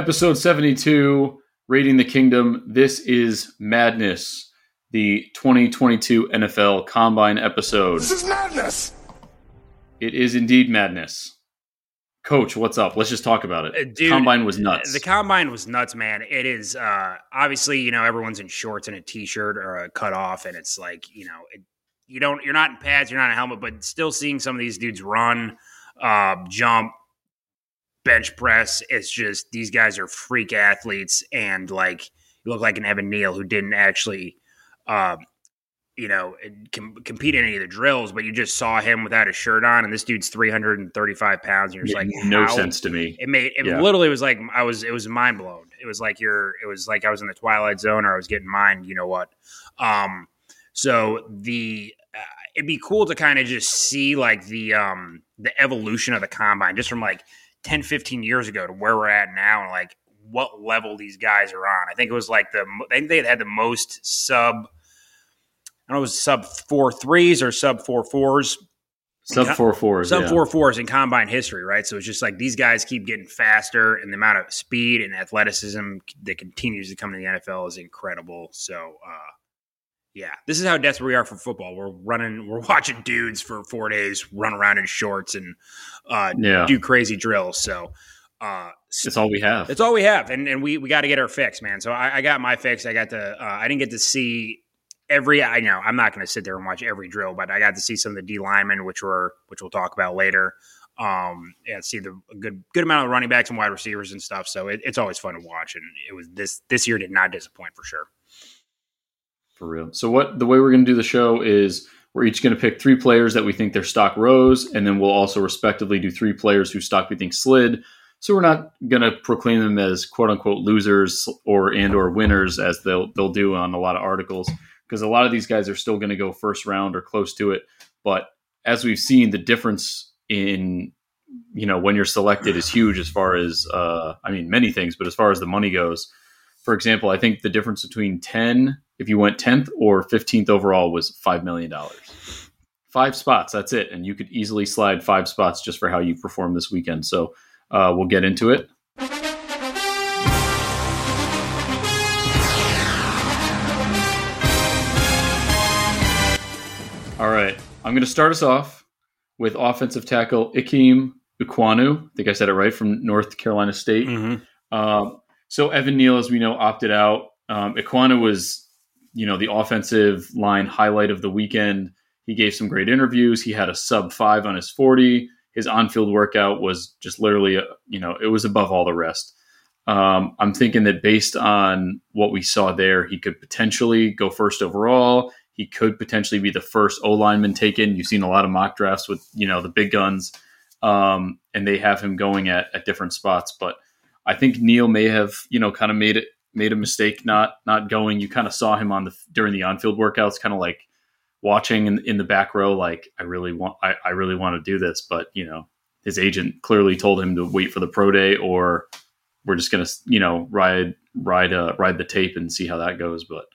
Episode 72, Raiding the Kingdom. This is Madness, the 2022 NFL Combine episode. This is madness. It is indeed madness. Coach, what's up? Let's just talk about it. Uh, dude, Combine was nuts. The combine was nuts, man. It is uh obviously, you know, everyone's in shorts and a t-shirt or a cut off and it's like, you know, it, you don't you're not in pads, you're not in a helmet, but still seeing some of these dudes run, uh, jump, bench press, it's just these guys are freak athletes and like you look like an Evan Neal who didn't actually uh, you know, com- compete in any of the drills, but you just saw him without a shirt on, and this dude's three hundred and thirty-five pounds. And you're just like, no how? sense to me. It made it Yeah. literally was like I was it was mind blown. It was like you're it was like I was in the twilight zone or I was getting mine. You know what? Um, so the uh, it'd be cool to kind of just see like the um the evolution of the combine just from like 10 15 years ago to where we're at now and like what level these guys are on i think it was like the i think they had the most sub i don't know it was sub four threes or sub four fours Sub four fours. sub yeah. four fours in combine history, right? So it's just like these guys keep getting faster, and the amount of speed and athleticism that continues to come to the NFL is incredible. So, uh, yeah, this is how desperate we are for football. We're running, we're watching dudes for four days run around in shorts and uh, Yeah. do crazy drills. So, uh, It's all we have. that's all we have, and and we we got to get our fix, man. So I, I got my fix. I got to. Uh, I didn't get to see every. I know I'm not going to sit there and watch every drill, but I got to see some of the D linemen, which were which we'll talk about later. Um, yeah, see the a good good amount of running backs and wide receivers and stuff. So it, it's always fun to watch, and it was this this year did not disappoint for sure. For real. So what the way we're going to do the show is we're each going to pick three players that we think their stock rose, and then we'll also respectively do three players whose stock we think slid. So we're not going to proclaim them as quote unquote losers or and or winners as they'll they'll do on a lot of articles because a lot of these guys are still going to go first round or close to it. But as we've seen, the difference in you know when you're selected is huge as far as uh, I mean many things, but as far as the money goes. For example, I think the difference between 10, if you went 10th or 15th overall, was $5 million. Five spots, that's it. And you could easily slide five spots just for how you perform this weekend. So uh, we'll get into it. All right. I'm going to start us off with offensive tackle Ikem Ekwonu. I think I said it right from North Carolina State. Um, so Evan Neal, as we know, opted out. Um, was, you know, the offensive line highlight of the weekend. He gave some great interviews. He had a sub five on his forty. His on-field workout was just literally, uh, you know, it was above all the rest. Um, I'm thinking that based on what we saw there, he could potentially go first overall. He could potentially be the first O lineman taken. You've seen a lot of mock drafts with, you know, the big guns, um, and they have him going at, at different spots. But I think Neal may have, you know, kind of made it made a mistake not not going. You kind of saw him on the during the on field workouts, kind of like watching in, in the back row, like I really want I, I really want to do this, but you know, his agent clearly told him to wait for the pro day, or we're just gonna you know ride ride uh, ride the tape and see how that goes. But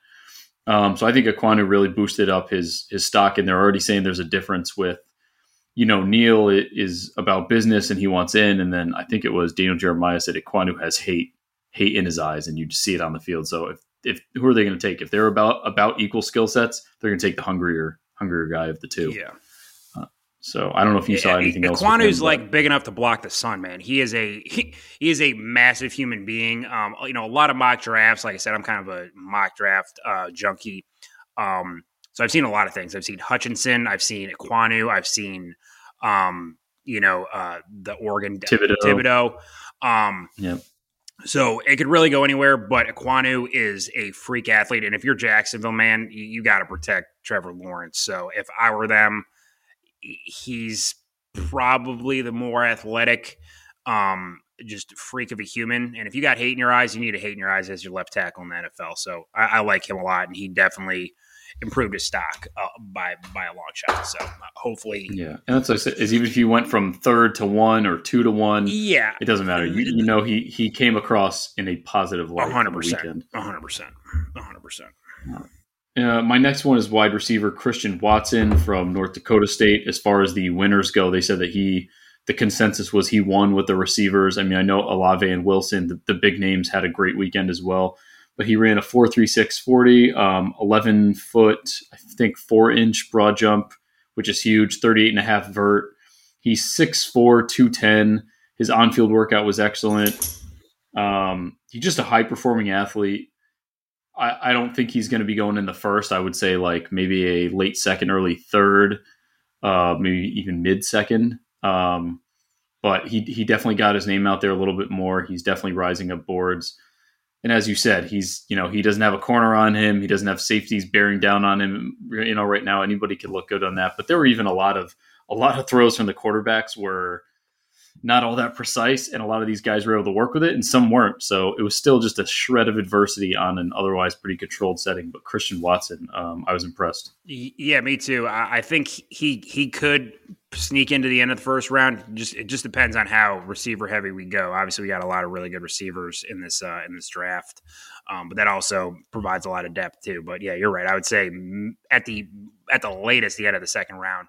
um, so I think Ekwonu really boosted up his his stock, and they're already saying there's a difference with you know, Neal is about business and he wants in, and then I think it was Daniel Jeremiah said Ekwonu has hate, hate in his eyes, and you just see it on the field. So if, if who are they going to take? If they're about about equal skill sets, they're going to take the hungrier hungrier guy of the two. Yeah. So I don't know if you saw anything else. him, but- like big enough to block the sun, man. He is a he, he is a massive human being. Um, you know, a lot of mock drafts. Like I said, I'm kind of a mock draft uh, junkie. Um, so I've seen a lot of things. I've seen Hutchinson. I've seen Ekwonu. I've seen, um, you know, uh, the Oregon Thibodeaux. Thibodeaux. Um, Yep. So it could really go anywhere, but Ekwonu is a freak athlete, and if you're Jacksonville, man, you, you got to protect Trevor Lawrence. So if I were them, he's probably the more athletic, um, just freak of a human. And if you got hate in your eyes, you need to hate in your eyes as your left tackle in the NFL. So I, I like him a lot, and he definitely improved his stock uh, by by a long shot. So uh, hopefully, yeah, and that's like I said, is even if you went from third to one or two to one, yeah, it doesn't matter. You, you know, he he came across in a positive light. a One hundred percent. a hundred percent, a hundred percent. Uh, my next one is wide receiver Christian Watson from North Dakota State. As far as the winners go, they said that he the consensus was he won with the receivers. I mean, I know Olave and Wilson, the, the big names, had a great weekend as well. But he ran a 4.36 40, um, 11 foot, I think, four inch broad jump, which is huge, 38 and a half vert. He's 6'4, 210. His on field workout was excellent. Um, he's just a high performing athlete. I, I don't think he's going to be going in the first. I would say like maybe a late second, early third, uh, maybe even mid second. Um, but he he definitely got his name out there a little bit more. He's definitely rising up boards. And as you said, he's you know he doesn't have a corner on him. He doesn't have safeties bearing down on him. You know, right now anybody could look good on that. But there were even a lot of a lot of throws from the quarterbacks were not all that precise, and a lot of these guys were able to work with it, and some weren't. So it was still just a shred of adversity on an otherwise pretty controlled setting. But Christian Watson, um, I was impressed. Yeah, me too. I, think he he could sneak into the end of the first round. Just it just depends on how receiver heavy we go. Obviously, we got a lot of really good receivers in this uh, in this draft, um, but that also provides a lot of depth too. But yeah, you're right. I would say at the at the latest, the end of the second round.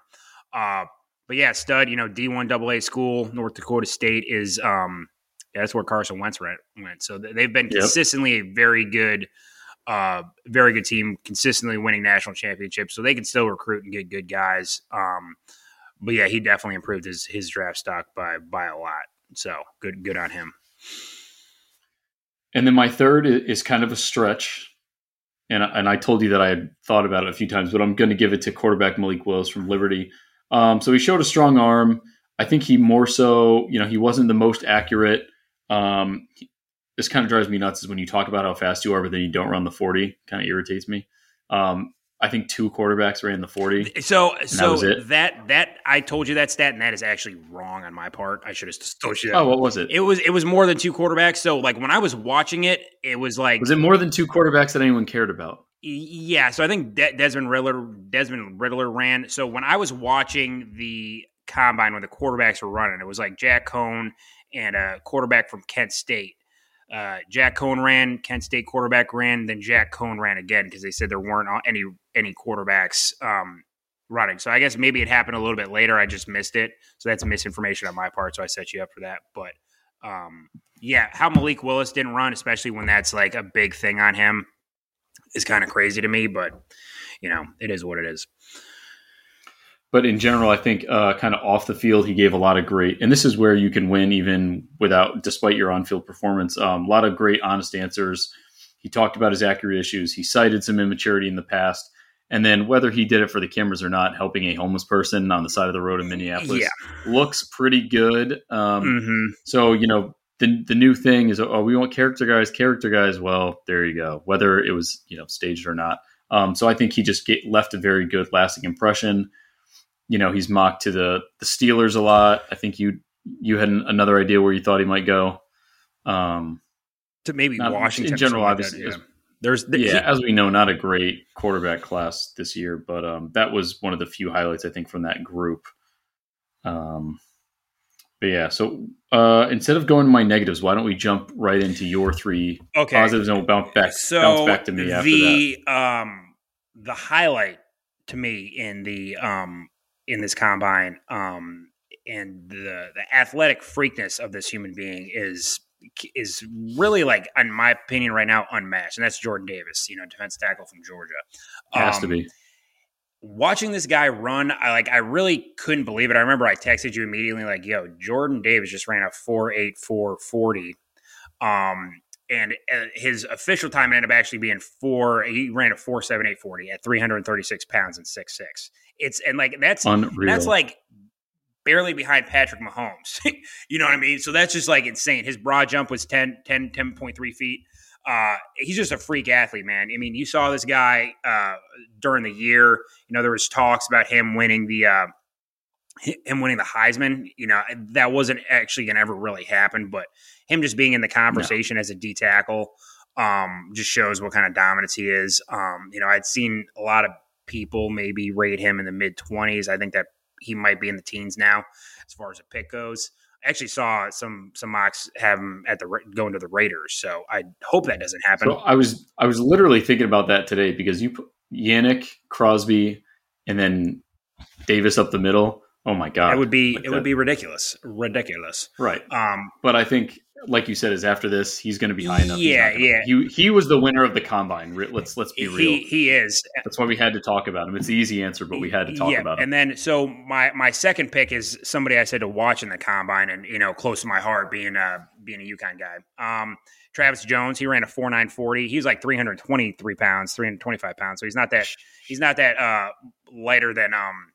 Uh, but yeah, stud, you know, D1 AA school, North Dakota State is, um, yeah, that's where Carson Wentz went. So they've been yep. consistently a very good, uh, very good team, consistently winning national championships. So they can still recruit and get good guys. Um, but yeah, he definitely improved his his draft stock by by a lot. So good good on him. And then my third is kind of a stretch, and and I told you that I had thought about it a few times, but I'm going to give it to quarterback Malik Willis from Liberty. Um, so he showed a strong arm. I think he more so, you know, he wasn't the most accurate. Um, he, this kind of drives me nuts is when you talk about how fast you are, but then you don't run the 40. Kind of irritates me. Um, I think two quarterbacks ran the 40. So, so that, that, that I told you that stat, and that is actually wrong on my part. I should have that. Oh, what was it? It was it was more than two quarterbacks. So, like when I was watching it, it was like was it more than two quarterbacks that anyone cared about? Yeah, so I think De- Desmond Riddler Desmond Ridder ran. So when I was watching the combine when the quarterbacks were running, it was like Jack Coan and a quarterback from Kent State. Uh, Jack Coan ran, Kent State quarterback ran, then Jack Coan ran again because they said there weren't any any quarterbacks um, running. So I guess maybe it happened a little bit later. I just missed it. So that's misinformation on my part. So I set you up for that. But um, yeah, how Malik Willis didn't run, especially when that's like a big thing on him is kind of crazy to me, but you know, it is what it is. But in general, I think uh, kind of off the field, he gave a lot of great, and this is where you can win even without, despite your on-field performance. Um, a lot of great, honest answers. He talked about his accurate issues. He cited some immaturity in the past, and then whether he did it for the cameras or not, helping a homeless person on the side of the road in Minneapolis yeah. looks pretty good. Um, mm-hmm. So you know, the the new thing is oh we want character guys character guys. Well there you go. Whether it was you know staged or not. Um, so I think he just get, left a very good lasting impression. You know he's mocked to the the Steelers a lot. I think you you had an, another idea where you thought he might go. Um, to maybe not, Washington in general obviously that, yeah. there's the, yeah he, as we know not a great quarterback class this year but um, that was one of the few highlights I think from that group. Um, but yeah, so uh, instead of going to my negatives, why don't we jump right into your three okay. positives and we'll bounce back, so bounce back to me after the, that. Um, the highlight to me in the um, in this combine um, and the the athletic freakness of this human being is is really like, in my opinion, right now unmatched, and that's Jordan Davis, you know, defense tackle from Georgia. Has to um, be watching this guy run, I like I really couldn't believe it. I remember I texted you immediately like, "Yo, Jordan Davis just ran a four eight four forty, um, and uh, his official time ended up actually being four. He ran a four seven eight forty at three hundred thirty six pounds and six six. It's and like that's Unreal. that's like barely behind Patrick Mahomes. you know what I mean? So that's just like insane. His broad jump was 10, 10, 10.3 feet. Uh, he's just a freak athlete, man. I mean, you saw this guy uh, during the year. You know, there was talks about him winning the uh, him winning the Heisman. You know, that wasn't actually going to ever really happen, but him just being in the conversation no. as a D tackle um, just shows what kind of dominance he is. Um, you know, I'd seen a lot of people maybe rate him in the mid twenties. I think that he might be in the teens now as far as a pick goes actually saw some some mocks have him at the going to the Raiders. So I hope that doesn't happen. So I was I was literally thinking about that today because you put Yannick Crosby and then Davis up the middle. Oh my god, it would be like it that. would be ridiculous, ridiculous. Right. Um, but I think, like you said, is after this he's going to be high enough. Yeah, gonna, yeah. He he was the winner of the combine. Let's let's be real. He, he is. That's why we had to talk about him. It's the easy answer, but we had to talk yeah, about him. And then so my my second pick is somebody I said to watch in the combine, and you know, close to my heart, being a being a UConn guy. Um, Travis Jones, he ran a four nine forty. He was like three hundred twenty three pounds, three hundred twenty five pounds. So he's not that he's not that uh lighter than um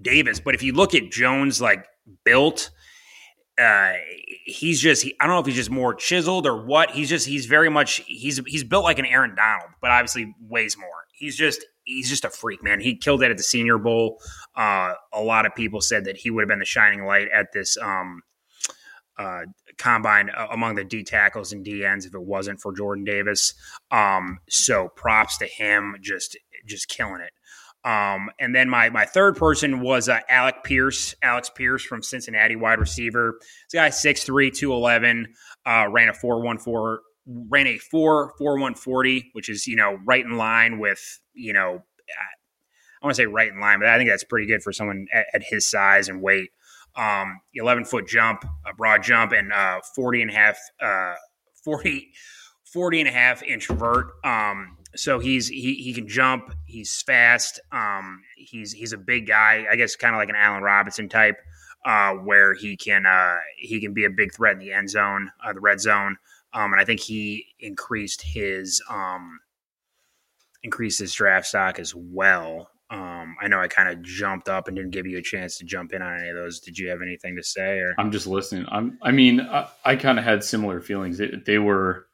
Davis. But if you look at Jones, like built, uh, he's just he, I don't know if he's just more chiseled or what. He's just he's very much he's he's built like an Aaron Donald, but obviously weighs more. He's just he's just a freak, man. He killed it at the Senior Bowl. Uh, a lot of people said that he would have been the shining light at this um, uh, combine uh, among the D tackles and D ends if it wasn't for Jordan Davis. Um, so props to him, just just killing it. Um, and then my my third person was uh, Alec Pierce, Alex Pierce from Cincinnati, wide receiver. This guy 6'3", 211, uh, ran a four one four, ran a four four one forty, which is you know right in line with you know I want to say right in line, but I think that's pretty good for someone at, at his size and weight. Um, 11 foot jump, a broad jump, and uh, 40 and a half, uh, 40, 40 and a half inch vert. Um, so he's he he can jump. He's fast. Um, he's he's a big guy. I guess kind of like an Allen Robinson type, uh, where he can uh, he can be a big threat in the end zone, uh, the red zone. Um, and I think he increased his um, increased his draft stock as well. Um, I know I kind of jumped up and didn't give you a chance to jump in on any of those. Did you have anything to say? Or I'm just listening. I'm. I mean, I, I kind of had similar feelings. They, they were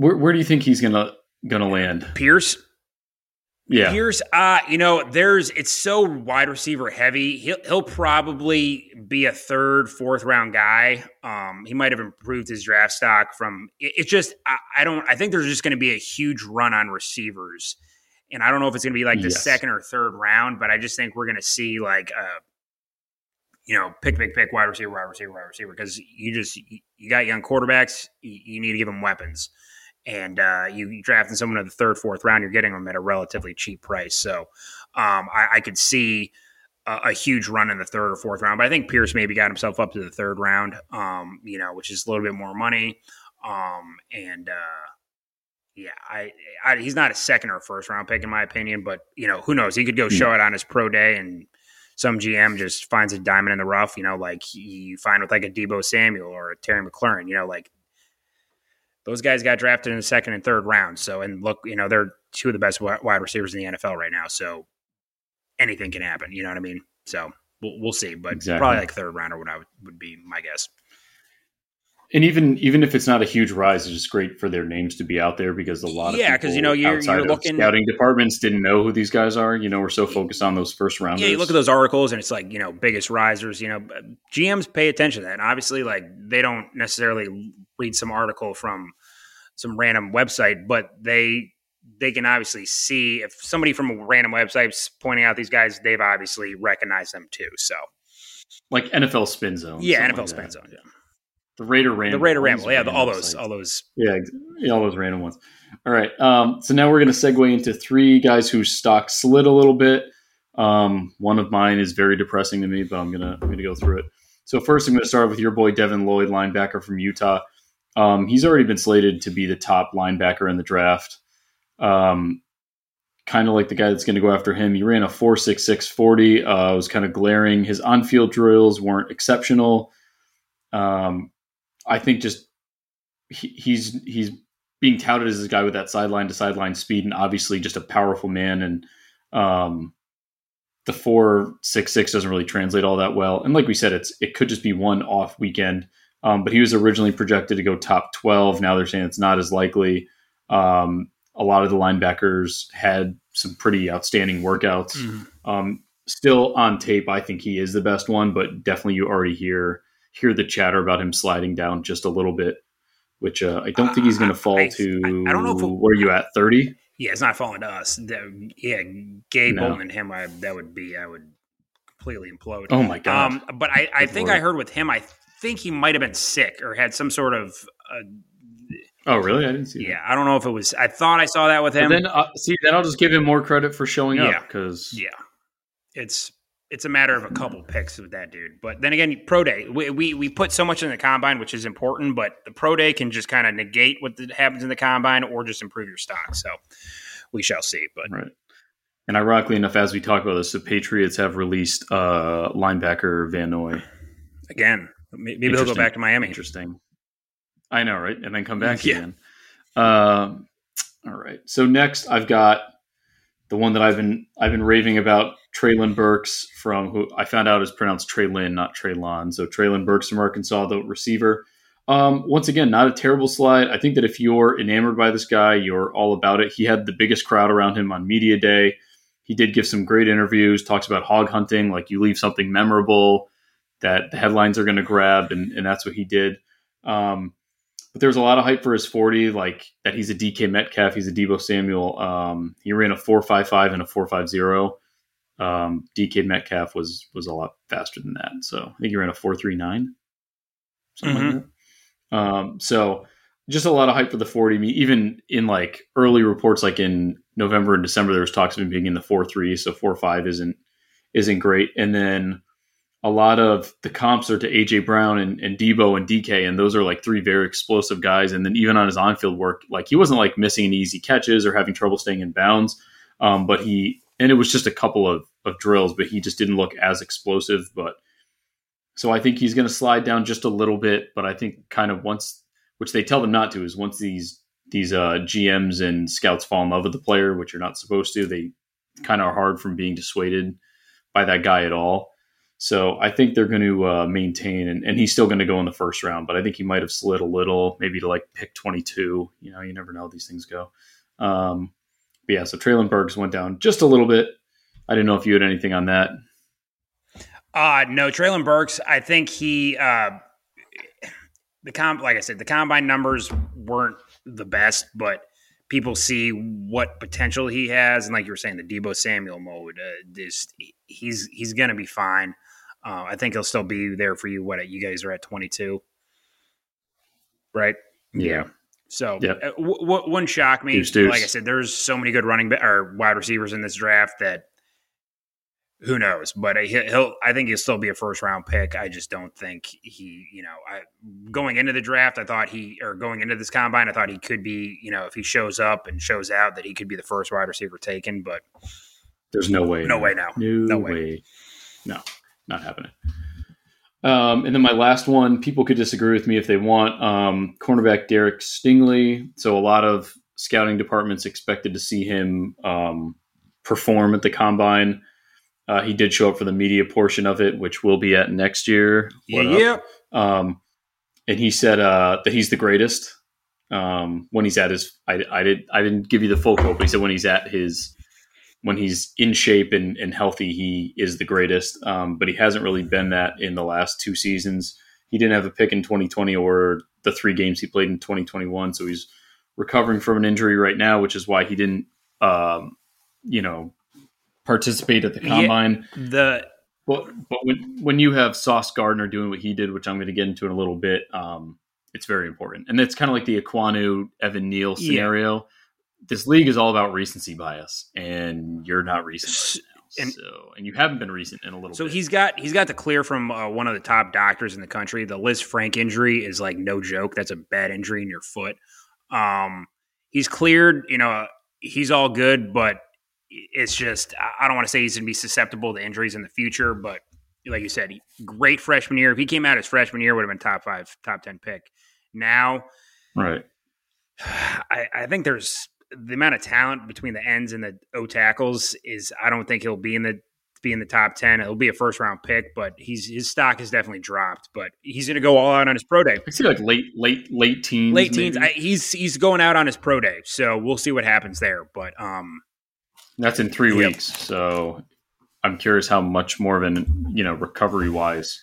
where, where do you think he's gonna gonna land? Pierce. Yeah, Pierce. Uh, you know, there's it's so wide receiver heavy. He'll he'll probably be a third, fourth round guy. Um, he might have improved his draft stock from. It, it's just I, I, don't. I think there's just going to be a huge run on receivers, and I don't know if it's going to be like the yes. second or third round, but I just think we're going to see like uh, you know, pick, pick, pick, wide receiver, wide receiver, wide receiver, because you just you got young quarterbacks. You, you need to give them weapons and uh, you drafting someone in the third, fourth round, you're getting them at a relatively cheap price. So um, I, I, could see a, a, huge run in the third or fourth round, but I think Pierce maybe got himself up to the third round, um, you know, which is a little bit more money. Um, and uh, yeah, I, I, he's not a second or first round pick in my opinion, but you know, who knows? He could go show it on his pro day and some GM just finds a diamond in the rough, you know, like you find with like a Deebo Samuel or a Terry McLaurin, you know, like those guys got drafted in the second and third round. So, and look, you know, they're two of the best wide receivers in the NFL right now. So anything can happen. You know what I mean? So we'll, we'll see, but exactly. probably like third round or what I would, would be my guess. And even even if it's not a huge rise, it's just great for their names to be out there because a lot of yeah, because you know you're, you're looking scouting departments didn't know who these guys are. You know, we're so focused on those first rounders. Yeah, you look at those articles and it's like you know biggest risers. You know, GMs pay attention to that. And obviously, like they don't necessarily read some article from some random website, but they they can obviously see if somebody from a random website's pointing out these guys, they've obviously recognized them too. So, like NFL Spin Zone, yeah, NFL like Spin that. Zone, yeah. The Raider Ramble, the Raider Ramble, yeah, the, all those, all those, yeah, yeah, all those random ones. All right, um, so now we're going to segue into three guys whose stock slid a little bit. Um, one of mine is very depressing to me, but I'm gonna I'm gonna go through it. So first, I'm going to start with your boy Devin Lloyd, linebacker from Utah. Um, he's already been slated to be the top linebacker in the draft. Um, kind of like the guy that's going to go after him. He ran a 4.66 40. Uh, was kind of glaring. His on field drills weren't exceptional. Um, I think just he, he's he's being touted as this guy with that sideline to sideline speed and obviously just a powerful man. And um, the 4.66 doesn't really translate all that well. And like we said, it's it could just be one off weekend. Um, but he was originally projected to go top 12. Now they're saying it's not as likely. Um, a lot of the linebackers had some pretty outstanding workouts. Mm-hmm. Um, still on tape, I think he is the best one, but definitely you already hear hear the chatter about him sliding down just a little bit, which uh, I don't think he's going to fall I, to. I, I, don't know if it, where you at thirty. Yeah, it's not falling to us. The, yeah, Gabe no. Bolton and him, I, that would be I would completely implode. Oh my god! Um, but I, I think Lord. I heard with him, I think he might have been sick or had some sort of. Uh, oh, really? I didn't see. Yeah, that. I don't know if it was. I thought I saw that with him. But then, uh, see, then I'll just give him more credit for showing yeah. up because yeah, it's it's a matter of a couple picks with that dude. But then again, pro day, we, we, we put so much in the combine, which is important, but the pro day can just kind of negate what happens in the combine or just improve your stock. So we shall see. But right. And ironically enough, as we talk about this, the Patriots have released uh, linebacker Van Noy. Again, maybe he'll go back to Miami. Interesting. I know, right? And then come back yeah. again. Uh, all right. So next, I've got the one that I've been I've been raving about Treylon Burks from who I found out is pronounced Traylon, not Traylon. So Treylon Burks from Arkansas, the receiver. Um, once again, not a terrible slide. I think that if you're enamored by this guy, you're all about it. He had the biggest crowd around him on media day. He did give some great interviews, talks about hog hunting, like you leave something memorable that the headlines are going to grab, and, and that's what he did. Um, but there's a lot of hype for his 40, like that he's a DK Metcalf, he's a Deebo Samuel. Um, he ran a 4.55 and a 4.50. Um, DK Metcalf was was a lot faster than that, so I think he ran a 4.39, something mm-hmm. like that. Um, so just a lot of hype for the 40. I mean, even in like early reports, like in November and December, there was talks of him being in the 4.3, so 4.5 isn't isn't great. And then a lot of the comps are to AJ Brown and, and Deebo and DK, and those are like three very explosive guys. And then even on his on-field work, like he wasn't like missing any easy catches or having trouble staying in bounds, um, but he and it was just a couple of of drills, but he just didn't look as explosive. But so I think he's going to slide down just a little bit. But I think kind of once, which they tell them not to, is once these these uh, GMs and scouts fall in love with the player, which you're not supposed to, they kind of are hard from being dissuaded by that guy at all. So I think they're going to uh, maintain, and, and, he's still going to go in the first round, but I think he might have slid a little, maybe to like pick 22. You know, you never know how these things go. Um, but yeah, so Treylon Burks went down just a little bit. I didn't know if you had anything on that. Uh, no, Treylon Burks, I think he, uh, the comp, like I said, the combine numbers weren't the best, but people see what potential he has, and like you were saying, the Deebo Samuel mode, uh, this he's he's gonna be fine. Uh, I think he'll still be there for you. What you guys are at twenty two, right? Yeah. So yep. uh, w- w- wouldn't shock me. Deuce, deuce. Like I said, there's so many good running ba- or wide receivers in this draft that who knows? But he'll. I think he'll still be a first round pick. I just don't think he. You know, I, going into the draft, I thought he or going into this combine, I thought he could be. You know, if he shows up and shows out, that he could be the first wide receiver taken. But there's no way. No way now. No, no way. way. No, not happening. Um, and then my last one, people could disagree with me if they want. Um, cornerback Derek Stingley. So a lot of scouting departments expected to see him um, perform at the combine. Uh, he did show up for the media portion of it, which will be at next year. yeah. Um, and he said uh, that he's the greatest um, when he's at his. I, I did. I didn't give you the full quote, but he said when he's at his, when he's in shape and, and healthy, he is the greatest. Um, but he hasn't really been that in the last two seasons. He didn't have a pick in 2020 or the three games he played in 2021, so he's recovering from an injury right now, which is why he didn't, um, you know, participate at the combine. Yeah, the but but when when you have Sauce Gardner doing what he did, which I'm going to get into in a little bit, um, it's very important, and it's kind of like the Ekwonu Evan Neal scenario. Yeah. This league is all about recency bias, and you're not recent. Right and, so, and you haven't been recent in a little. So bit. he's got he's got the clear from uh, one of the top doctors in the country. The Lisfranc injury is like no joke. That's a bad injury in your foot. Um, he's cleared. You know, he's all good, but it's just I don't want to say he's going to be susceptible to injuries in the future, but like you said, great freshman year. If he came out his freshman year, would have been top five, top ten pick. Now, right? I, I think there's the amount of talent between the ends and the O tackles is I don't think he'll be in the be in the top ten. It'll be a first round pick, but he's his stock has definitely dropped. But he's going to go all out on his pro day. I see like late late late teens. Late teens. I, he's he's going out on his pro day, so we'll see what happens there. But um, that's in three weeks. So I'm curious how much more of an you know recovery wise.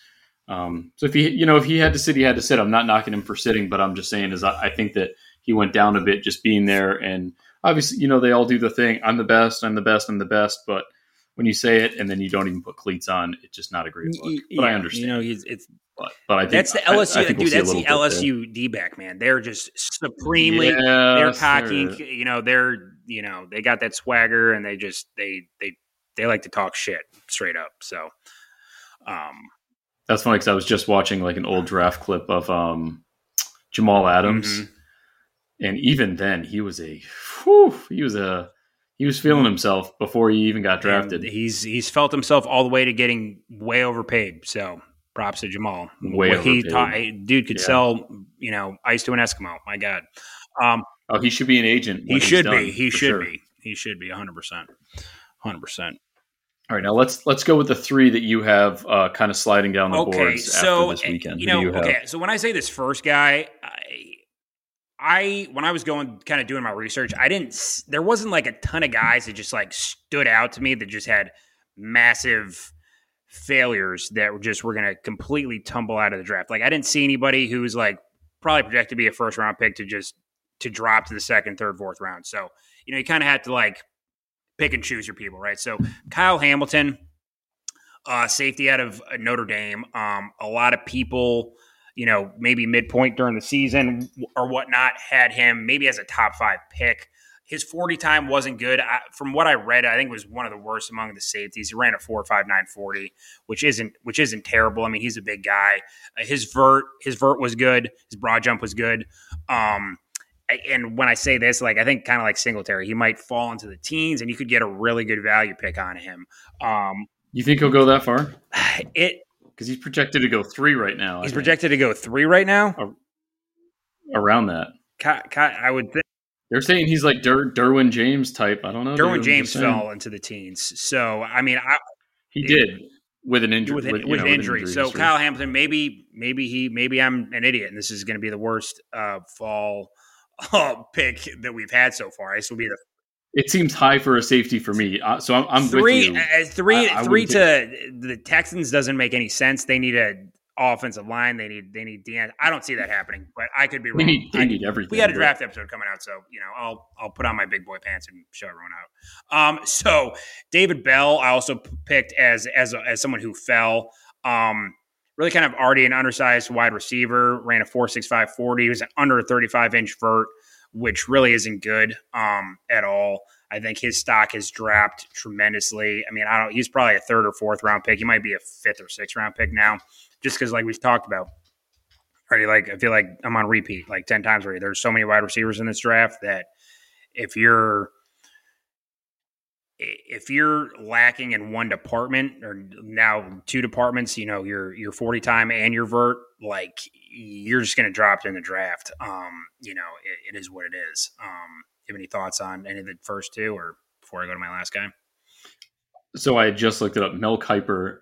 Um, so if he you know if he had to sit, he had to sit. I'm not knocking him for sitting, but I'm just saying is I, I think that he went down a bit just being there, and obviously you know they all do the thing. I'm the best. I'm the best. I'm the best. But when you say it and then you don't even put cleats on, it's just not a great look. But I understand. You know, he's it's but, but I think that's the LSU, I, I dude. We'll that's the LSU D back man. They're just supremely. Yes, they're cocky. They're, you know, they're you know they got that swagger and they just they they they like to talk shit straight up. So, um, that's funny because I was just watching like an old draft clip of um, Jamal Adams, mm-hmm. And even then he was a whew, he was a he was feeling himself before he even got drafted. And he's he's felt himself all the way to getting way overpaid. So props to Jamal. Way what overpaid. he taught, dude could yeah. sell you know ice to an Eskimo. My God. Um, oh, he should be an agent. He should done, be. He should sure. be. He should be 100. percent 100. percent all right, now let's let's go with the three that you have uh, kind of sliding down the okay, boards so, after this weekend. You know, you okay. So when I say this first guy, I, I when I was going kind of doing my research, I didn't. There wasn't like a ton of guys that just like stood out to me that just had massive failures that were just were going to completely tumble out of the draft. Like I didn't see anybody who was like probably projected to be a first round pick to just to drop to the second, third, fourth round. So you know you kind of had to like pick and choose your people, right? So Kyle Hamilton, uh, safety out of uh, Notre Dame. Um, a lot of people, you know, maybe midpoint during the season or whatnot, had him maybe as a top five pick. His 40 time wasn't good. I, from what I read, I think it was one of the worst among the safeties. He ran a 4.5940, which isn't which isn't terrible. I mean, he's a big guy. Uh, his vert his vert was good. His broad jump was good. Um, and when I say this, like I think kind of like Singletary, he might fall into the teens, and you could get a really good value pick on him. Um, you think he'll go that far? It because he's projected to go three right now. He's projected to go three right now. Around that, I would think. They're saying he's like Der- Derwin James type. I don't know. Derwin James fell into the teens, so I mean, I, he it, did with an injury. With, an, with, with know, injury. With an injury. So Kyle Hamilton, maybe, maybe he, maybe I'm an idiot, and this is going to be the worst uh, fall uh, pick that we've had so far. This will be the. It seems high for a safety for me, uh, so I'm, I'm three. Uh, three, I, I three to the Texans doesn't make any sense. They need a offensive line. They need they need Dan. I don't see that happening, but I could be wrong. They need, they need everything. We had a draft episode coming out, so you know I'll I'll put on my big boy pants and show everyone out. Um, so David Bell, I also picked as as as someone who fell. Um, really kind of already an undersized wide receiver, ran a 4.65 40. He was under 35 inch vert, which really isn't good um, at all. I think his stock has dropped tremendously. I mean, I don't, he's probably a third or fourth round pick. He might be a fifth or sixth round pick now, just because, like we've talked about, already, like, I feel like I'm on repeat like 10 times already. There's so many wide receivers in this draft that if you're, if you're lacking in one department or now two departments, you know, your your 40 time and your vert, like you're just going to drop in the draft. Um, you know, it, it is what it is. Um, you have any thoughts on any of the first two or before I go to my last guy? So I just looked it up. Mel Kiper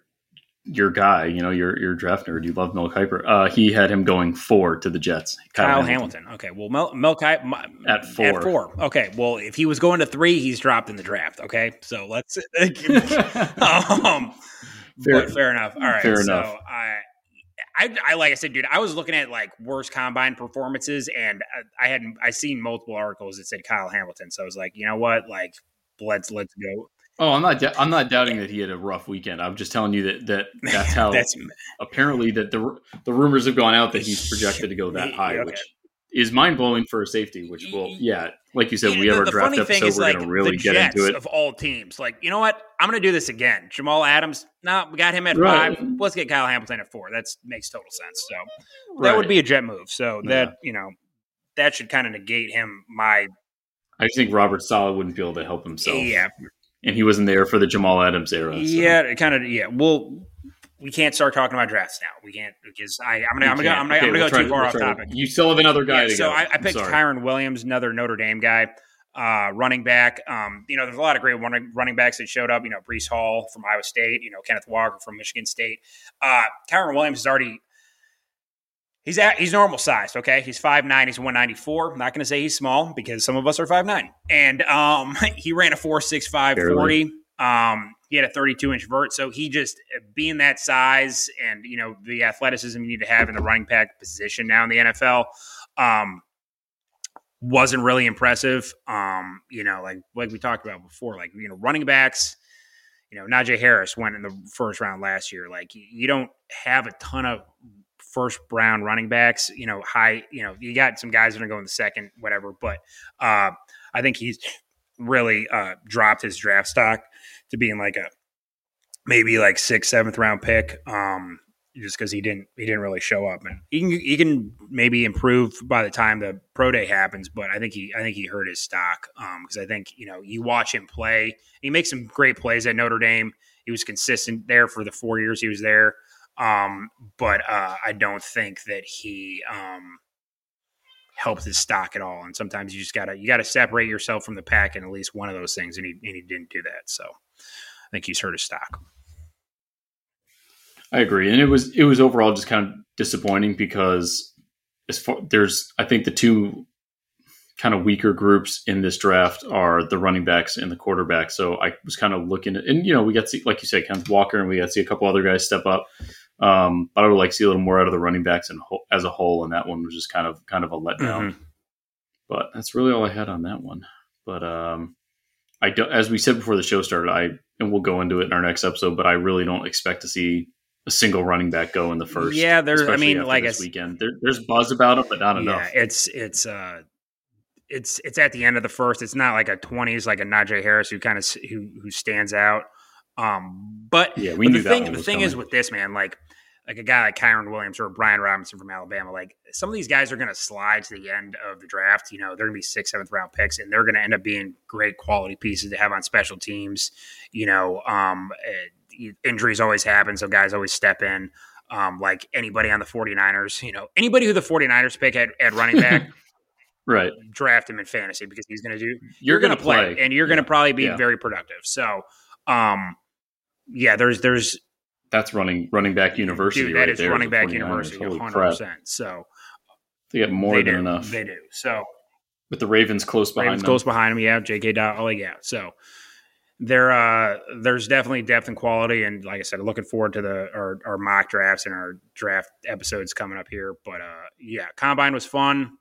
your guy, you know, your your draft nerd, you love Mel Kiper. Uh, he had him going four to the Jets. Kyle, Kyle Hamilton. Hamilton. Okay, well, Mel, Mel Kiper at four. At four. Okay, well, if he was going to three, he's dropped in the draft. Okay, so let's. um, fair, fair enough. All right, fair so enough. I, I, I, like I said, dude, I was looking at like worst combine performances, and uh, I, I had I seen multiple articles that said Kyle Hamilton. So I was like, you know what, like let's let's go Oh, I'm not. I'm not doubting that he had a rough weekend. I'm just telling you that that that's how. that's apparently that the the rumors have gone out that he's projected to go that high, okay. which is mind blowing for a safety. Which will, yeah, like you said, we have our draft episode. We're like going to really get into it. Of all teams, like you know what, I'm going to do this again. Jamal Adams. No, nah, we got him at right. five. Let's get Kyle Hamilton at four. That makes total sense. So right. that would be a jet move. So yeah. that you know that should kind of negate him. My I think Robert Saleh wouldn't be able to help himself. Yeah, and he wasn't there for the Jamal Adams era. So. Yeah, it kind of. Yeah, well, we can't start talking about drafts now. We can't because I, am gonna, I'm gonna, I'm gonna, okay, I'm gonna we'll go too far off topic. You still have another guy. Yeah, so I, I, picked Kyren Williams, another Notre Dame guy, uh, running back. Um, you know, there's a lot of great running backs that showed up. You know, Breece Hall from Iowa State. You know, Kenneth Walker from Michigan State. Uh, Williams is already He's at, he's normal sized, okay? He's 5'9", he's 194. I'm not going to say he's small because some of us are 5'9". And um, he ran a 4.65 40. Um, he had a 32 inch vert, so he just being that size and you know the athleticism you need to have in the running back position now in the NFL, um, wasn't really impressive. Um, you know, like like we talked about before, like you know, running backs. You know, Najee Harris went in the first round last year. Like you don't have a ton of first round running backs. You know, high. You know, you got some guys that are going the second, whatever. But uh, I think he's really uh, dropped his draft stock to being like a maybe like sixth, seventh round pick. Um, just because he didn't he didn't really show up, and he can he can maybe improve by the time the pro day happens. But I think he I think he hurt his stock because um, I think you know you watch him play, he makes some great plays at Notre Dame. He was consistent there for the four years he was there, um, but uh, I don't think that he um, helped his stock at all. And sometimes you just gotta you gotta separate yourself from the pack in at least one of those things, and he and he didn't do that. So I think he's hurt his stock. I agree, and it was it was overall just kind of disappointing because as far there's I think the two kind of weaker groups in this draft are the running backs and the quarterback. So I was kind of looking at, and you know, we got to see, like you said, Kenneth Walker, and we got to see a couple other guys step up. Um, but I would like to see a little more out of the running backs and as a whole, and that one was just kind of kind of a letdown. Mm-hmm. But that's really all I had on that one. But um, I don't, as we said before the show started, I and we'll go into it in our next episode. But I really don't expect to see a single running back go in the first. Yeah, there's. I mean, like this weekend, there, there's buzz about it, but not enough. yeah, enough. It's it's uh, it's it's at the end of the first. It's not like a twenties like a Najee Harris who kind of who who stands out. Um, but yeah, we but knew the thing. the thing coming. is with this man, like like a guy like Kyren Williams or Brian Robinson from Alabama, like some of these guys are going to slide to the end of the draft. You know, they're going to be sixth, seventh round picks, and they're going to end up being great quality pieces to have on special teams. You know, um, injuries always happen, so guys always step in. Um, like anybody on the 49ers, you know, anybody who the 49ers pick at, at running back, right? Draft him in fantasy because he's going to do. You're, going to play. play, and you're going to probably be Yeah. very productive. So, um, yeah, there's there's That's running running back university. dude, that right is there, running back university, one hundred percent. So They get more they than do, enough. They do. So With the Ravens close behind Ravens them. close behind them, Yeah, J.K. Dot. Oh, yeah. So there, uh, there's definitely depth and quality, and like I said, looking forward to the our, our mock drafts and our draft episodes coming up here. But uh, yeah, combine was fun.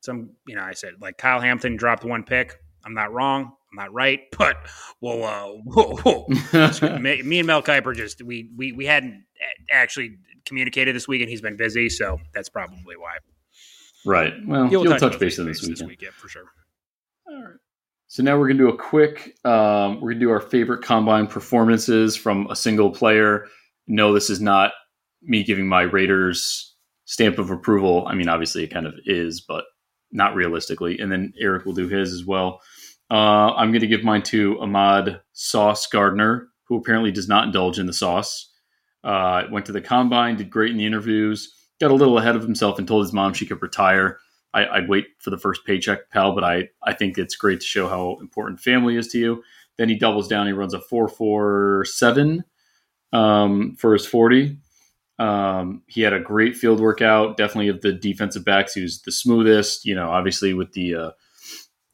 Some, you know, I said like Kyle Hampton dropped one pick. I'm not wrong. I'm not right, but we'll, uh, we'll, we'll me, me and Mel Kiper just we we we hadn't actually communicated this week, and he's been busy, so that's probably why. right. Well, He'll you'll, touch, base base on this this weekend. for sure. All right. So now we're going to do a quick. Um, we're to do our favorite combine performances from a single player. No, this is not me giving my Raiders stamp of approval. I mean, obviously it kind of is, but not realistically. And then Eric will do his as well. Uh, I'm going to give mine to Ahmad Sauce Gardner, who apparently does not indulge in the sauce. Uh, went to the combine, did great in the interviews, got a little ahead of himself, and told his mom she could retire. I, I'd wait for the first paycheck, pal, but I, I think it's great to show how important family is to you. Then he doubles down. He runs a 447 um, for his 40. Um, he had a great field workout, definitely of the defensive backs. He was the smoothest, you know, obviously with the, uh,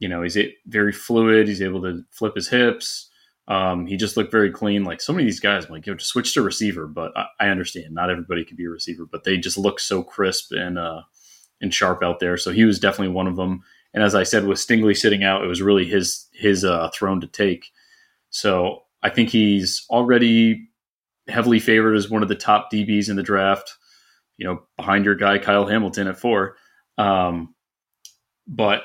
you know, he's very fluid. He's able to flip his hips. Um, he just looked very clean. Like so many of these guys, I'm like, just switch to receiver. But I, I understand not everybody could be a receiver, but they just look so crisp and, uh, and sharp out there. So he was definitely one of them. And as I said, with Stingley sitting out, it was really his his uh, throne to take. So I think he's already heavily favored as one of the top DBs in the draft. You know, behind your guy Kyle Hamilton at four. Um, but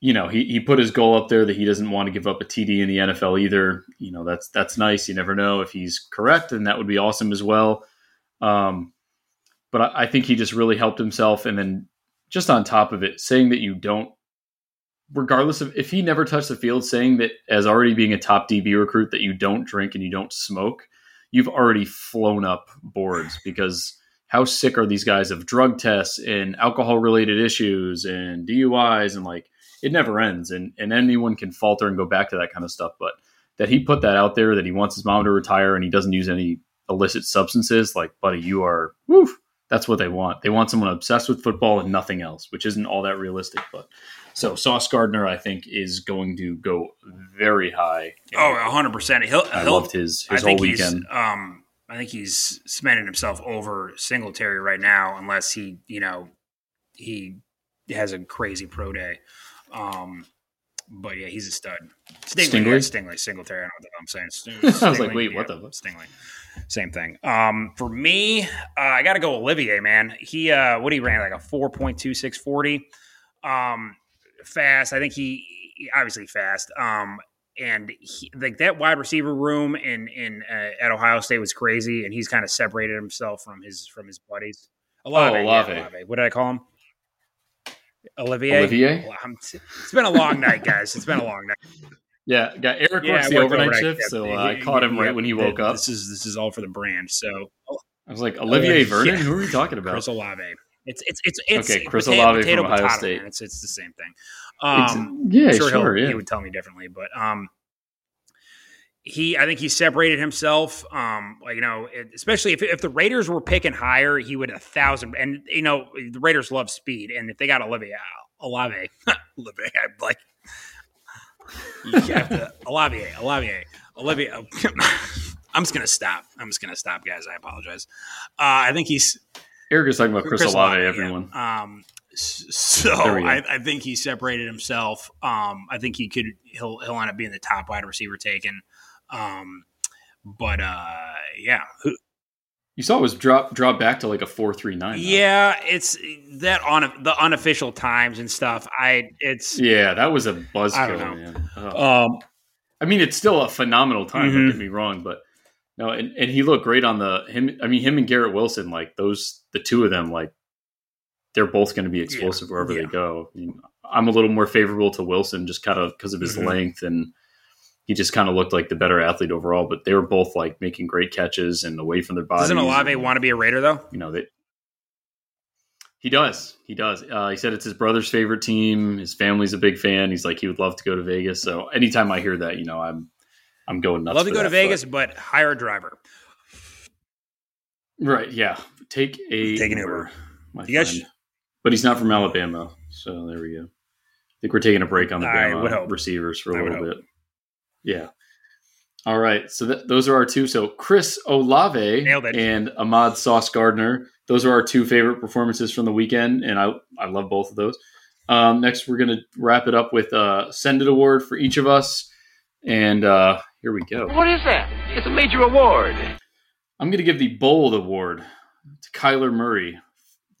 you know, he, he put his goal up there that he doesn't want to give up a TD in the NFL either. You know, that's that's nice. You never know if he's correct, and that would be awesome as well. Um, but I, I think he just really helped himself, and then just on top of it, saying that you don't, regardless of if he never touched the field, saying that as already being a top DB recruit that you don't drink and you don't smoke, you've already flown up boards because how sick are these guys of drug tests and alcohol related issues and DUIs and like it never ends and and anyone can falter and go back to that kind of stuff but that he put that out there that he wants his mom to retire and he doesn't use any illicit substances like buddy you are woof that's what they want they want someone obsessed with football and nothing else which isn't all that realistic but so Sauce Gardner I think is going to go very high Oh, 100 percent. He'll. I he'll loved his I whole think weekend he's. Um, I think he's spending himself over Singletary right now, unless he, you know, he has a crazy pro day. Um, but yeah, he's a stud. Stingley, Stingley? yeah, Stingley, Singletary. I don't know what I'm saying. Sting- I was like, wait, yeah, what the fuck? Stingley? Same thing. Um, for me, uh, I got to go Olivier, man. He, uh, what he ran like a four point two six forty. Um, fast. I think he obviously fast. Um, and he, like that wide receiver room in in uh, at Ohio State was crazy, and he's kind of separated himself from his from his buddies. Olave, oh, Olave. Yeah, Olave. What did I call him? Olivier. Olivier. It's been a long night, guys. It's been a long night. Yeah, got Eric yeah, works the overnight, overnight shift, so uh, I caught him yeah, right when he woke up. This is this is all for the brand. So I was like, Olivier Vernon, who are we talking about? Chris Olave. It's it's it's it's okay. Chris potato, Olave potato, from Ohio potato, State. It's it's the same thing. Um, yeah, sure, sure yeah. he would tell me differently, but um, he I think he separated himself. Um, like you know, especially if if the Raiders were picking higher, he would a thousand. And you know, the Raiders love speed, and if they got Olivia Olave, Olave, I'm like. You have to Olivier, Olivier, Olivier. I'm just gonna stop. I'm just gonna stop, guys. I apologize. Uh, I think he's Eric is talking about Chris, Chris Olave. Everyone. Yeah. Um, so I, I, think he separated himself. Um, I think he could. He'll he'll end up being the top wide receiver taken. Um, but uh, yeah. You saw it was drop drop back to like a four three nine. Yeah, it's that on the unofficial times and stuff. I it's yeah, that was a buzzkill. Oh. Um, I mean, it's still a phenomenal time. Mm-hmm. Don't get me wrong, but no, and, and he looked great on the him. I mean, him and Garrett Wilson, like those, the two of them, like they're both going to be explosive yeah. wherever yeah. they go. I mean, I'm a little more favorable to Wilson just kind of because of his mm-hmm. length and he just kind of looked like the better athlete overall. But they were both like making great catches and away from their bodies. Doesn't Olave want to be a Raider though? You know that he does. He does. Uh, he said it's his brother's favorite team. His family's a big fan. He's like he would love to go to Vegas. So anytime I hear that, you know, I'm I'm going nuts. Love to go that, to Vegas, but, but hire a driver. Right. Yeah. Take a take an Uber. My you guys, but he's not from Alabama, so there we go. I think we're taking a break on the Bama receivers for a I little bit. Yeah. All right. So th- those are our two. So Chris Olave and Ahmad Sauce Gardner. Those are our two favorite performances from the weekend, and I I love both of those. Um, next, we're going to wrap it up with a Send It award for each of us, and uh, here we go. What is that? It's a major award. I'm going to give the Bold Award to Kyler Murray.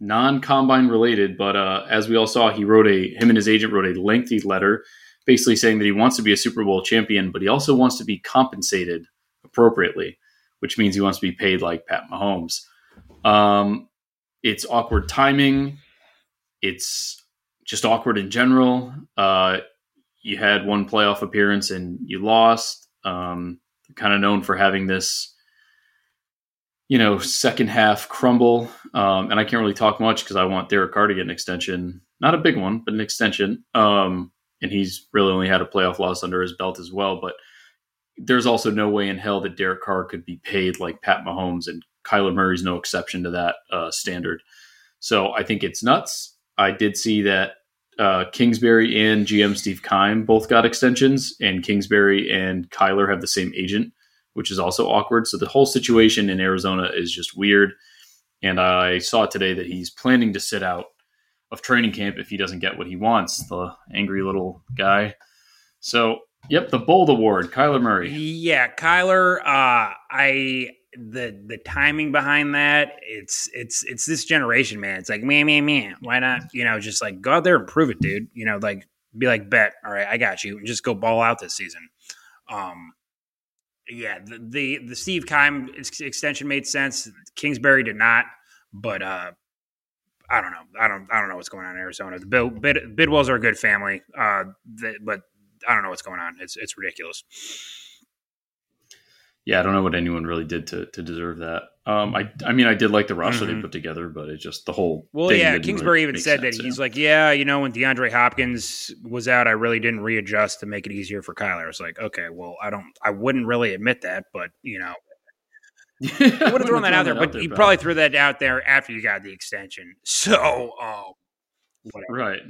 Non combine related, but uh, as we all saw, he wrote a, him and his agent wrote a lengthy letter basically saying that he wants to be a Super Bowl champion, but he also wants to be compensated appropriately, which means he wants to be paid like Pat Mahomes. Um, it's awkward timing. It's just awkward in general. Uh, you had one playoff appearance and you lost. Um, kind of known for having this, you know, second half crumble. Um, and I can't really talk much because I want Derek Carr to get an extension, not a big one, but an extension. Um, and he's really only had a playoff loss under his belt as well. But there's also no way in hell that Derek Carr could be paid like Pat Mahomes, and Kyler Murray's no exception to that uh, standard. So I think it's nuts. I did see that uh, Kingsbury and GM Steve Keim both got extensions, and Kingsbury and Kyler have the same agent, which is also awkward. So the whole situation in Arizona is just weird. And I saw today that he's planning to sit out of training camp if he doesn't get what he wants, the angry little guy. So, yep, the Bold Award, Kyler Murray. Yeah, Kyler. Uh, I the the timing behind that it's it's it's this generation man. It's like man man man why not you know just like go out there and prove it dude. You know like be like bet. All right i got you. And just go ball out this season. Um yeah the the, the steve keim extension made sense. Kingsbury did not. But uh I don't know. I don't. I don't know what's going on in Arizona. The Bid, Bid, Bidwells are a good family, uh, the, but I don't know what's going on. It's it's ridiculous yeah, I don't know what anyone really did to to deserve that. Um, I I mean, I did like the roster mm-hmm. they put together, but it just the whole. Well, yeah, Kingsbury really even said sense, that he's like, yeah, you know, when DeAndre Hopkins was out, I really didn't readjust to make it easier for Kyler. I was like, okay, well, I don't, I wouldn't really admit that, but you know. I would have thrown that out there, but there, you probably threw that out there after you got the extension. So, um, whatever. Right.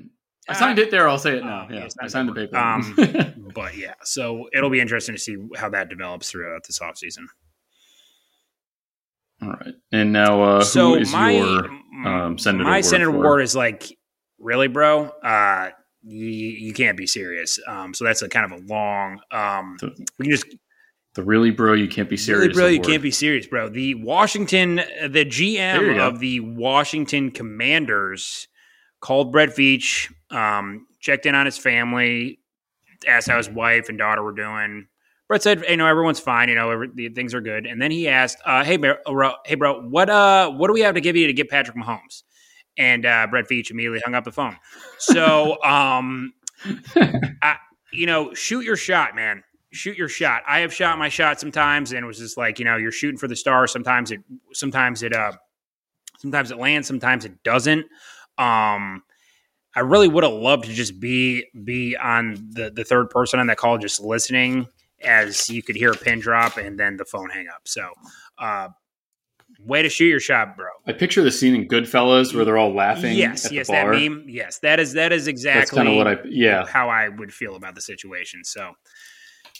I signed it there. I'll say it now. Um, yeah, I signed the paper. Um, but yeah, so it'll be interesting to see how that develops throughout this offseason. All right, and now uh, so who is my, your um, senator? My senator award is like, really, bro? Uh, you, you can't be serious. Um, so that's a kind of a long. Um, we can just the really, bro, you can't be serious. Really, bro, award. you can't be serious, bro. The Washington, the GM of the Washington Commanders called Brett Veach, um, checked in on his family, asked how his wife and daughter were doing. Brett said, "You know, everyone's fine. You know, every, things are good." And then he asked, uh, "Hey, bro, hey, bro, what uh, what do we have to give you to get Patrick Mahomes?" And uh, Brett Veach immediately hung up the phone. So, um, I, you know, shoot your shot, man. Shoot your shot. I have shot my shot sometimes, and it was just like, you know, you're shooting for the stars. Sometimes it, sometimes it, uh, sometimes it lands, sometimes it doesn't. Um, I really would have loved to just be be on the the third person on that call, just listening as you could hear a pin drop and then the phone hang up. So, uh, way to shoot your shot, bro. I picture the scene in Goodfellas where they're all laughing. Yes, yes, that meme. Yes, that is that is exactly kind of what I yeah how I would feel about the situation. So,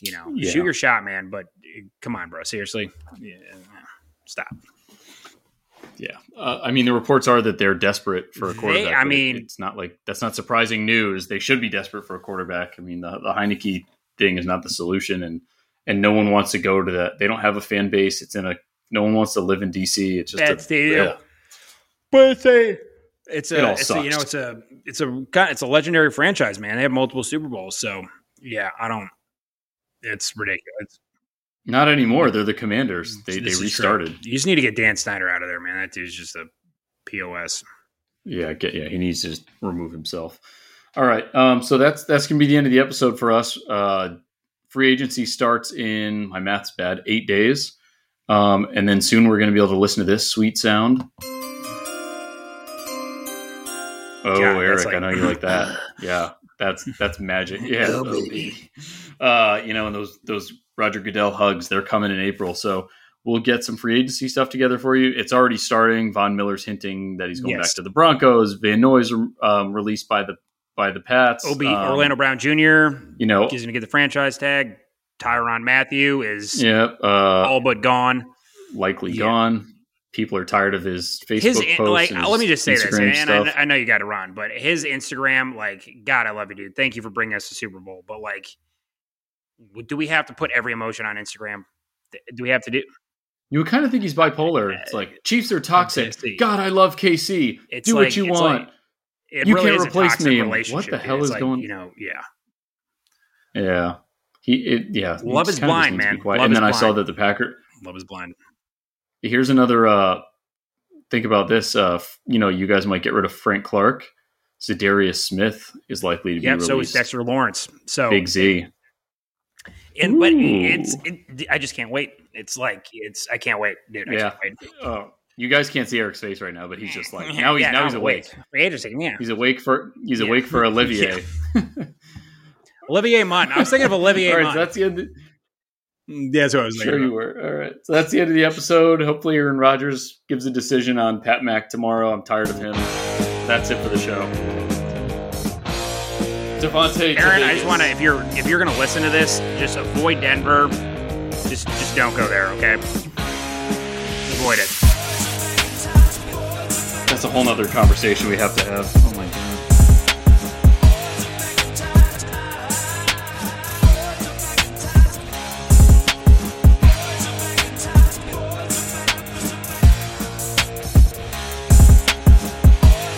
you know, yeah. shoot your shot, man. But come on, bro. Seriously, yeah, stop. Yeah, uh, I mean the reports are that they're desperate for a quarterback. They, I mean, it's not like that's not surprising news. They should be desperate for a quarterback. I mean, the, the Heinicke thing is not the solution, and and no one wants to go to that. They don't have a fan base. It's in a no one wants to live in DC. It's just bad a, stadium. Yeah. But it's a it's a, it it's a, you know it's a it's a it's a legendary franchise, man. They have multiple Super Bowls, so yeah, I don't. It's ridiculous. Not anymore. They're the Commanders. They they restarted. You just need to get Dan Snyder out of there, man. That dude's just a pos. Yeah, get yeah. He needs to remove himself. All right. Um. So that's that's gonna be the end of the episode for us. Uh, free agency starts in my math's bad eight days. Um, and then soon we're going to be able to listen to this sweet sound. Oh, Eric, like, I know you like that. Yeah, that's that's magic. Yeah, oh, baby. Uh, you know, and those those Roger Goodell hugs, they're coming in April. So we'll get some free agency stuff together for you. It's already starting. Von Miller's hinting that he's going yes. back to the Broncos. Van Noy's um, released by the by the Pats. Ob um, Orlando Brown Jr. You know, he's going to get the franchise tag. Tyrann Mathieu is yep, uh, all but gone. Likely yeah. gone. People are tired of his Facebook his, posts. Like, his let me just say Instagram this, and I, I, know you got to run, but his Instagram, like, God, I love you, dude. Thank you for bringing us to Super Bowl. But like, do we have to put every emotion on Instagram? Do we have to do? You would kind of think he's bipolar. Uh, it's like Chiefs are toxic. God, I love KC. It's do like, what you want. Like, you really can't replace me. What the hell is like, going? You know, yeah, yeah. He, it, yeah. Love is blind, man. Love and then I saw that the Packer. Love is blind. Here's another. uh Think about this. Uh You know, you guys might get rid of Frank Clark. Za'Darius Smith is likely to be yep, released. so is Dexter Lawrence. So Big Z. And but it's it, I just can't wait. It's like it's I can't wait, dude. I yeah. Oh, you guys can't see Eric's face right now, but he's just like now he's yeah, now he's awake. Interesting, yeah. He's awake for he's yeah. awake for Olivier. Olivier Munn. I was thinking of Olivier All right, so that's the end. Of, mm, that's what I was thinking. Sure, you were. All right. So that's the end of the episode. Hopefully, Aaron Rodgers gives a decision on Pat Mack tomorrow. I'm tired of him. That's it for the show. Devontae. Aaron, I just want to if you're if you're going to listen to this, just avoid Denver. Just just don't go there, okay? Avoid it. That's a whole nother conversation we have to have. Oh my god.